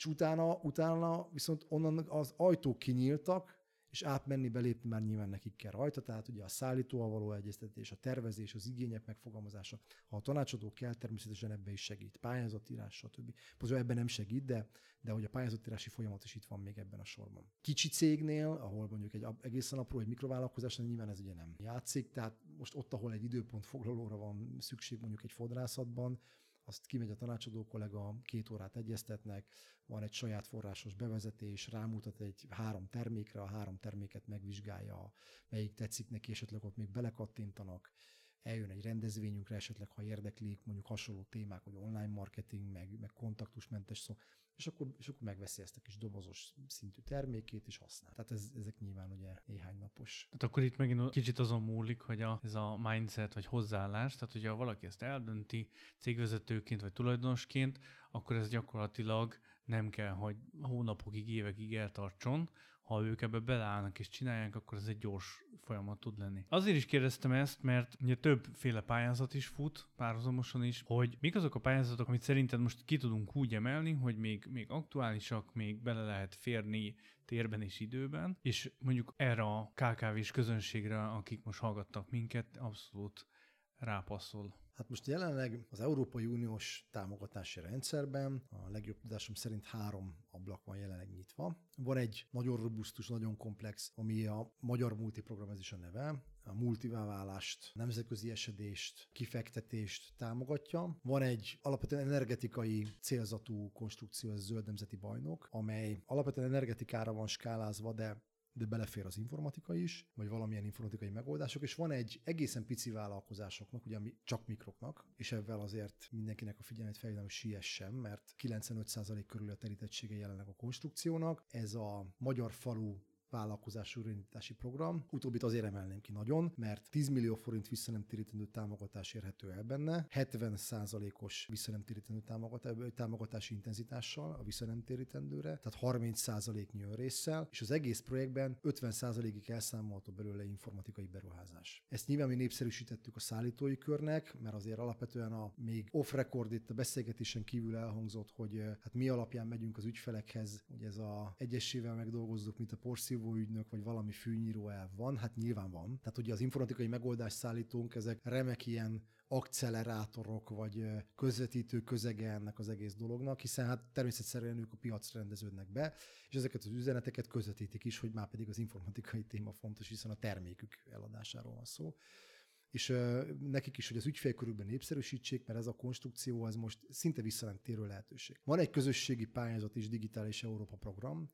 És utána, utána viszont onnan az ajtók kinyíltak, és átmenni, belépni már nyilván nekik kell rajta, tehát ugye a szállítóval való egyeztetés, a tervezés, az igények megfogalmazása, ha a tanácsadó kell, természetesen ebbe is segít, pályázatírás, stb. Pontosan ebben nem segít, de, de hogy a pályázatírási folyamat is itt van még ebben a sorban. Kicsi cégnél, ahol mondjuk egy egészen apró, egy mikrovállalkozás, nyilván ez ugye nem játszik, tehát most ott, ahol egy időpont foglalóra van szükség mondjuk egy fodrászatban, azt kimegy a tanácsadó kollega, két órát egyeztetnek, van egy saját forrásos bevezetés, rámutat egy három termékre, a három terméket megvizsgálja, melyik tetszik neki, esetleg ott még belekattintanak, eljön egy rendezvényünkre, esetleg ha érdeklik, mondjuk hasonló témák, hogy online marketing, meg, meg kontaktusmentes szó, és akkor, és akkor megveszi ezt a kis dobozos szintű termékét, és használ. Tehát ez, ezek nyilván ugye néhány napos. Tehát akkor itt megint kicsit azon múlik, hogy a, ez a mindset vagy hozzáállás, tehát hogyha valaki ezt eldönti cégvezetőként vagy tulajdonosként, akkor ez gyakorlatilag nem kell, hogy hónapokig, évekig eltartson, ha ők ebbe beleállnak és csinálják, akkor ez egy gyors folyamat tud lenni. Azért is kérdeztem ezt, mert ugye többféle pályázat is fut, párhuzamosan is, hogy mik azok a pályázatok, amit szerinted most ki tudunk úgy emelni, hogy még, még aktuálisak, még bele lehet férni térben és időben, és mondjuk erre a KKV-s közönségre, akik most hallgattak minket, abszolút rápasszol. Hát most jelenleg az Európai Uniós támogatási rendszerben a legjobb tudásom szerint három ablak van jelenleg nyitva. Van egy nagyon robusztus, nagyon komplex, ami a Magyar Multiprogram, ez is a neve, a multiválást, nemzetközi esedést, kifektetést támogatja. Van egy alapvetően energetikai célzatú konstrukció, ez a zöld nemzeti bajnok, amely alapvetően energetikára van skálázva, de de belefér az informatika is, vagy valamilyen informatikai megoldások, és van egy egészen pici vállalkozásoknak, ugye csak mikroknak, és ebben azért mindenkinek a figyelmét felhívnám, hogy siessen, mert 95% körül a terítettsége jelenleg a konstrukciónak. Ez a magyar falu vállalkozás újraindítási program. Utóbbit azért emelném ki nagyon, mert 10 millió forint visszanemtérítendő támogatás érhető el benne, 70%-os visszanemtérítendő támogatási intenzitással a visszanemtérítendőre, tehát 30%-nyi önrészsel, és az egész projektben 50%-ig elszámolható belőle informatikai beruházás. Ezt nyilván mi népszerűsítettük a szállítói körnek, mert azért alapvetően a még off-record itt a beszélgetésen kívül elhangzott, hogy hát mi alapján megyünk az ügyfelekhez, hogy ez a egyesével megdolgozzuk, mint a porszív ügynök, vagy valami fűnyíró el van, hát nyilván van. Tehát ugye az informatikai megoldás szállítónk, ezek remek ilyen akcelerátorok, vagy közvetítő közege ennek az egész dolognak, hiszen hát természetszerűen ők a piacra rendeződnek be, és ezeket az üzeneteket közvetítik is, hogy már pedig az informatikai téma fontos, hiszen a termékük eladásáról van szó és nekik is, hogy az ügyfélkörükben népszerűsítsék, mert ez a konstrukció az most szinte visszanemtérő lehetőség. Van egy közösségi pályázat is, Digitális Európa program,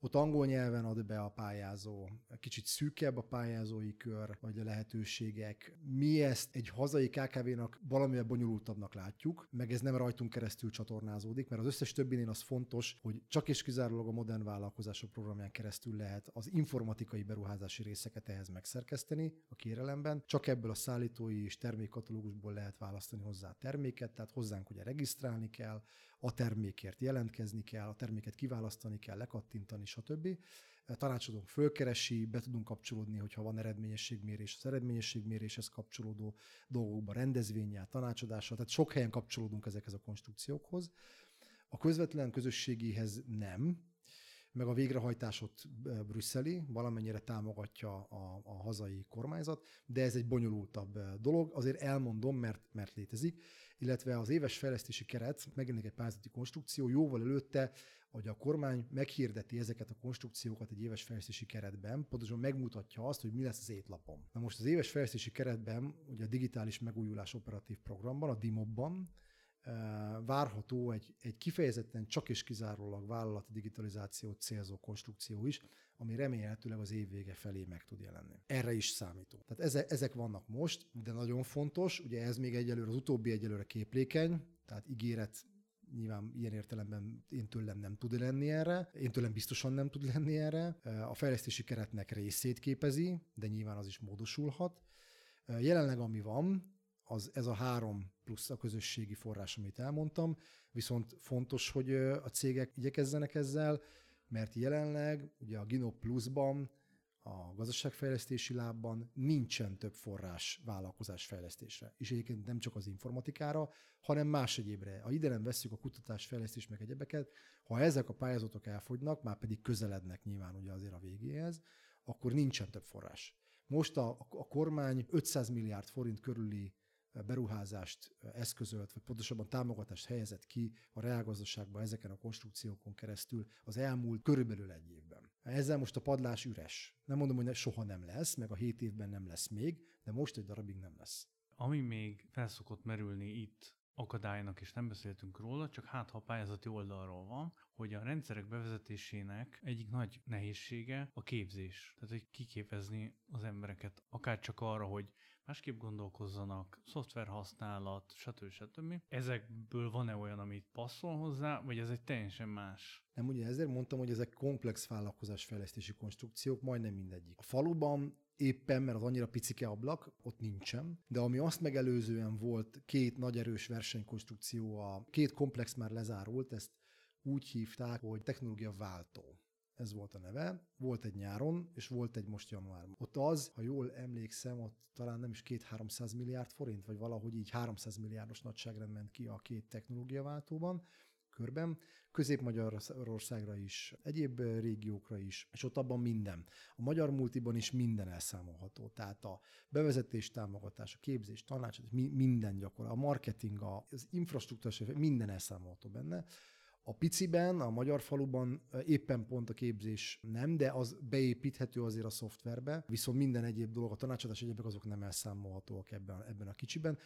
ott angol nyelven ad be a pályázó, kicsit szűkebb a pályázói kör, vagy a lehetőségek. Mi ezt egy hazai KKV-nak valamivel bonyolultabbnak látjuk, meg ez nem rajtunk keresztül csatornázódik, mert az összes többinél az fontos, hogy csak és kizárólag a modern vállalkozások programján keresztül lehet az informatikai beruházási részeket ehhez megszerkeszteni a kérelemben. Csak ebből a szállítói és termékkatalógusból lehet választani hozzá terméket, tehát hozzánk ugye regisztrálni kell, a termékért jelentkezni kell, a terméket kiválasztani kell, lekattintani, stb. Tanácsadónk fölkeresi, be tudunk kapcsolódni, hogyha van eredményességmérés, az eredményességméréshez kapcsolódó dolgokba, rendezvényel, tanácsadással, tehát sok helyen kapcsolódunk ezekhez a konstrukciókhoz. A közvetlen közösségihez nem, meg a végrehajtásot brüsszeli, valamennyire támogatja a, a hazai kormányzat, de ez egy bonyolultabb dolog, azért elmondom, mert, mert létezik, illetve az éves fejlesztési keret, megjelenik egy pályázati konstrukció, jóval előtte, hogy a kormány meghirdeti ezeket a konstrukciókat egy éves fejlesztési keretben, pontosan megmutatja azt, hogy mi lesz az étlapon. Na most az éves fejlesztési keretben, ugye a digitális megújulás operatív programban, a DIMOB-ban, várható egy, egy kifejezetten csak és kizárólag vállalati digitalizációt célzó konstrukció is, ami remélhetőleg az év vége felé meg tud jelenni. Erre is számítunk. Tehát ezek, ezek vannak most, de nagyon fontos, ugye ez még egyelőre, az utóbbi egyelőre képlékeny, tehát ígéret nyilván ilyen értelemben én tőlem nem tud lenni erre, én tőlem biztosan nem tud lenni erre. A fejlesztési keretnek részét képezi, de nyilván az is módosulhat. Jelenleg ami van, az ez a három plusz a közösségi forrás, amit elmondtam, viszont fontos, hogy a cégek igyekezzenek ezzel, mert jelenleg ugye a Gino Plus-ban, a gazdaságfejlesztési lábban nincsen több forrás vállalkozás fejlesztésre. És egyébként nem csak az informatikára, hanem más egyébre. Ha ide nem veszük a kutatás, fejlesztés meg egyebeket, ha ezek a pályázatok elfogynak, már pedig közelednek nyilván ugye azért a végéhez, akkor nincsen több forrás. Most a, a kormány 500 milliárd forint körüli beruházást eszközölt, vagy pontosabban támogatást helyezett ki a reálgazdaságba ezeken a konstrukciókon keresztül az elmúlt körülbelül egy évben. Ezzel most a padlás üres. Nem mondom, hogy soha nem lesz, meg a hét évben nem lesz még, de most egy darabig nem lesz. Ami még felszokott merülni itt akadálynak, és nem beszéltünk róla, csak hát ha a pályázati oldalról van, hogy a rendszerek bevezetésének egyik nagy nehézsége a képzés. Tehát, hogy kiképezni az embereket, akár csak arra, hogy másképp gondolkozzanak, szoftver használat, stb. stb. Ezekből van-e olyan, amit passzol hozzá, vagy ez egy teljesen más? Nem, ugye ezért mondtam, hogy ezek komplex vállalkozásfejlesztési konstrukciók, majdnem mindegyik. A faluban éppen, mert az annyira picike ablak, ott nincsen. De ami azt megelőzően volt két nagy erős versenykonstrukció, a két komplex már lezárult, ezt úgy hívták, hogy technológia váltó. Ez volt a neve. Volt egy nyáron, és volt egy most januárban. Ott az, ha jól emlékszem, ott talán nem is két-háromszáz milliárd forint, vagy valahogy így 300 milliárdos nagyságrend ment ki a két technológiaváltóban körben, Közép-Magyarországra is, egyéb régiókra is, és ott abban minden. A magyar multiban is minden elszámolható. Tehát a bevezetés, támogatás, a képzés, tanács, minden gyakor, a marketing, az infrastruktúra, minden elszámolható benne. A piciben, a magyar faluban éppen pont a képzés nem, de az beépíthető azért a szoftverbe, viszont minden egyéb dolog, a tanácsadás egyébek azok nem elszámolhatóak ebben, ebben a kicsiben.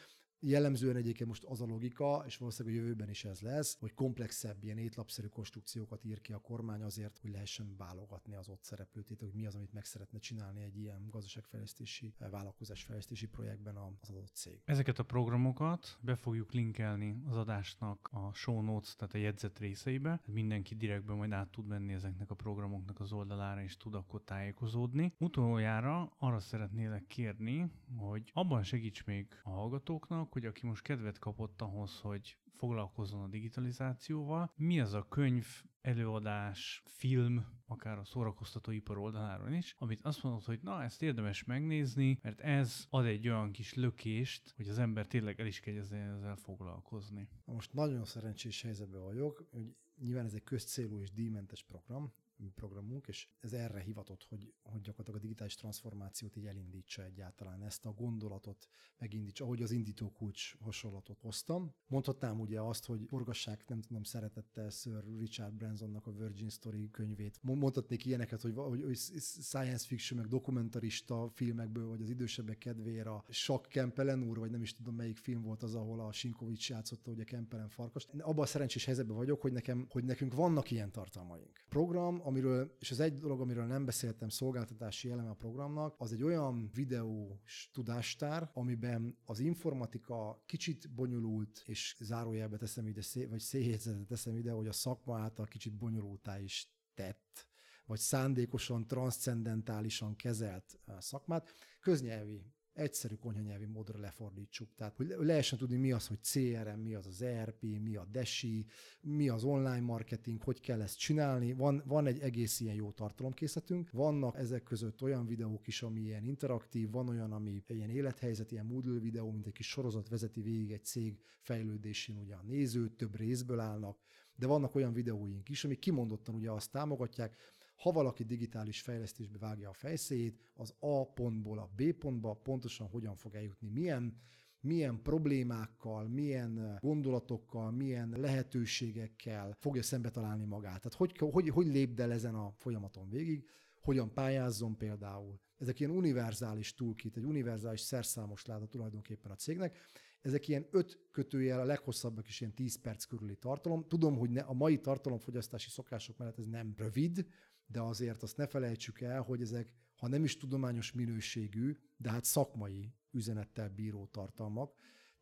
Jellemzően egyébként most az a logika, és valószínűleg a jövőben is ez lesz, hogy komplexebb, ilyen étlapszerű konstrukciókat ír ki a kormány azért, hogy lehessen válogatni az ott szereplőtét, hogy mi az, amit meg szeretne csinálni egy ilyen gazdaságfejlesztési, eh, vállalkozásfejlesztési projektben az adott cég. Ezeket a programokat be fogjuk linkelni az adásnak a show notes, tehát a jegyzet részeibe. Mindenki direktben majd át tud menni ezeknek a programoknak az oldalára, és tud akkor tájékozódni. Utoljára arra szeretnélek kérni, hogy abban segíts még a hallgatóknak, hogy aki most kedvet kapott ahhoz, hogy foglalkozzon a digitalizációval, mi az a könyv, előadás, film, akár a szórakoztató ipar oldaláról is, amit azt mondod, hogy na, ezt érdemes megnézni, mert ez ad egy olyan kis lökést, hogy az ember tényleg el is kezdjen ezzel foglalkozni. Most nagyon szerencsés helyzetben vagyok, hogy nyilván ez egy közcélú és díjmentes program, programunk, és ez erre hivatott, hogy, hogy gyakorlatilag a digitális transformációt így elindítsa egyáltalán, ezt a gondolatot megindítsa, ahogy az indító kulcs hasonlatot hoztam. Mondhatnám ugye azt, hogy forgassák, nem tudom, szeretettel Sir Richard Bransonnak a Virgin Story könyvét. Mondhatnék ilyeneket, hogy, hogy, hogy science fiction, meg dokumentarista filmekből, vagy az idősebbek kedvére a Sok Kempelen úr, vagy nem is tudom melyik film volt az, ahol a Sinkovics játszotta ugye Kempelen farkast. Abban a szerencsés helyzetben vagyok, hogy nekem, hogy nekünk vannak ilyen tartalmaink. Program, amiről, és az egy dolog, amiről nem beszéltem, szolgáltatási eleme a programnak, az egy olyan videós tudástár, amiben az informatika kicsit bonyolult, és zárójelbe teszem ide, vagy széjjegyzetet teszem ide, hogy a szakma által kicsit bonyolultá is tett, vagy szándékosan, transzcendentálisan kezelt szakmát, köznyelvi egyszerű konyhanyelvi módra lefordítsuk. Tehát, hogy lehessen tudni, mi az, hogy CRM, mi az az ERP, mi a DESI, mi az online marketing, hogy kell ezt csinálni. Van, van egy egész ilyen jó tartalomkészletünk. Vannak ezek között olyan videók is, ami ilyen interaktív, van olyan, ami ilyen élethelyzet, ilyen Moodle videó, mint egy kis sorozat vezeti végig egy cég fejlődésén, ugye a nézőt több részből állnak, de vannak olyan videóink is, amik kimondottan ugye azt támogatják, ha valaki digitális fejlesztésbe vágja a fejszéjét, az A pontból a B pontba pontosan hogyan fog eljutni, milyen milyen problémákkal, milyen gondolatokkal, milyen lehetőségekkel fogja szembe találni magát. Tehát hogy, hogy, hogy lépd el ezen a folyamaton végig, hogyan pályázzon például. Ezek ilyen univerzális toolkit, egy univerzális szerszámos láda tulajdonképpen a cégnek. Ezek ilyen öt kötőjel, a leghosszabbak is ilyen 10 perc körüli tartalom. Tudom, hogy ne, a mai tartalomfogyasztási szokások mellett ez nem rövid, de azért azt ne felejtsük el, hogy ezek, ha nem is tudományos minőségű, de hát szakmai üzenettel bíró tartalmak,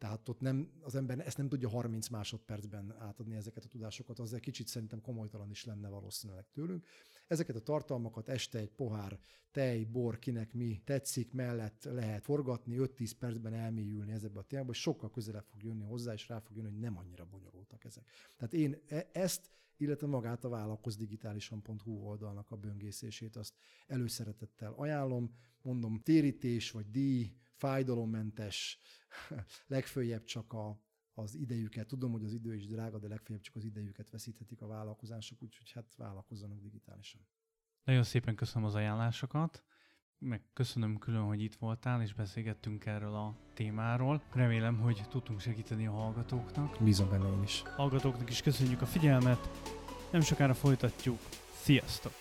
tehát ott nem, az ember ezt nem tudja 30 másodpercben átadni ezeket a tudásokat, az egy kicsit szerintem komolytalan is lenne valószínűleg tőlünk. Ezeket a tartalmakat este egy pohár tej, bor, kinek mi tetszik, mellett lehet forgatni, 5-10 percben elmélyülni ezekbe a témába, sokkal közelebb fog jönni hozzá, és rá fog jönni, hogy nem annyira bonyolultak ezek. Tehát én e- ezt illetve magát a vállalkozdigitálisan.hu oldalnak a böngészését, azt előszeretettel ajánlom. Mondom, térítés vagy díj, fájdalommentes, legfőjebb csak a, az idejüket. Tudom, hogy az idő is drága, de legfeljebb csak az idejüket veszíthetik a vállalkozások, úgyhogy hát vállalkozzanak digitálisan. Nagyon szépen köszönöm az ajánlásokat, meg köszönöm külön, hogy itt voltál, és beszélgettünk erről a témáról. Remélem, hogy tudtunk segíteni a hallgatóknak. Bízom benne én is. Hallgatóknak is köszönjük a figyelmet, nem sokára folytatjuk. Sziasztok!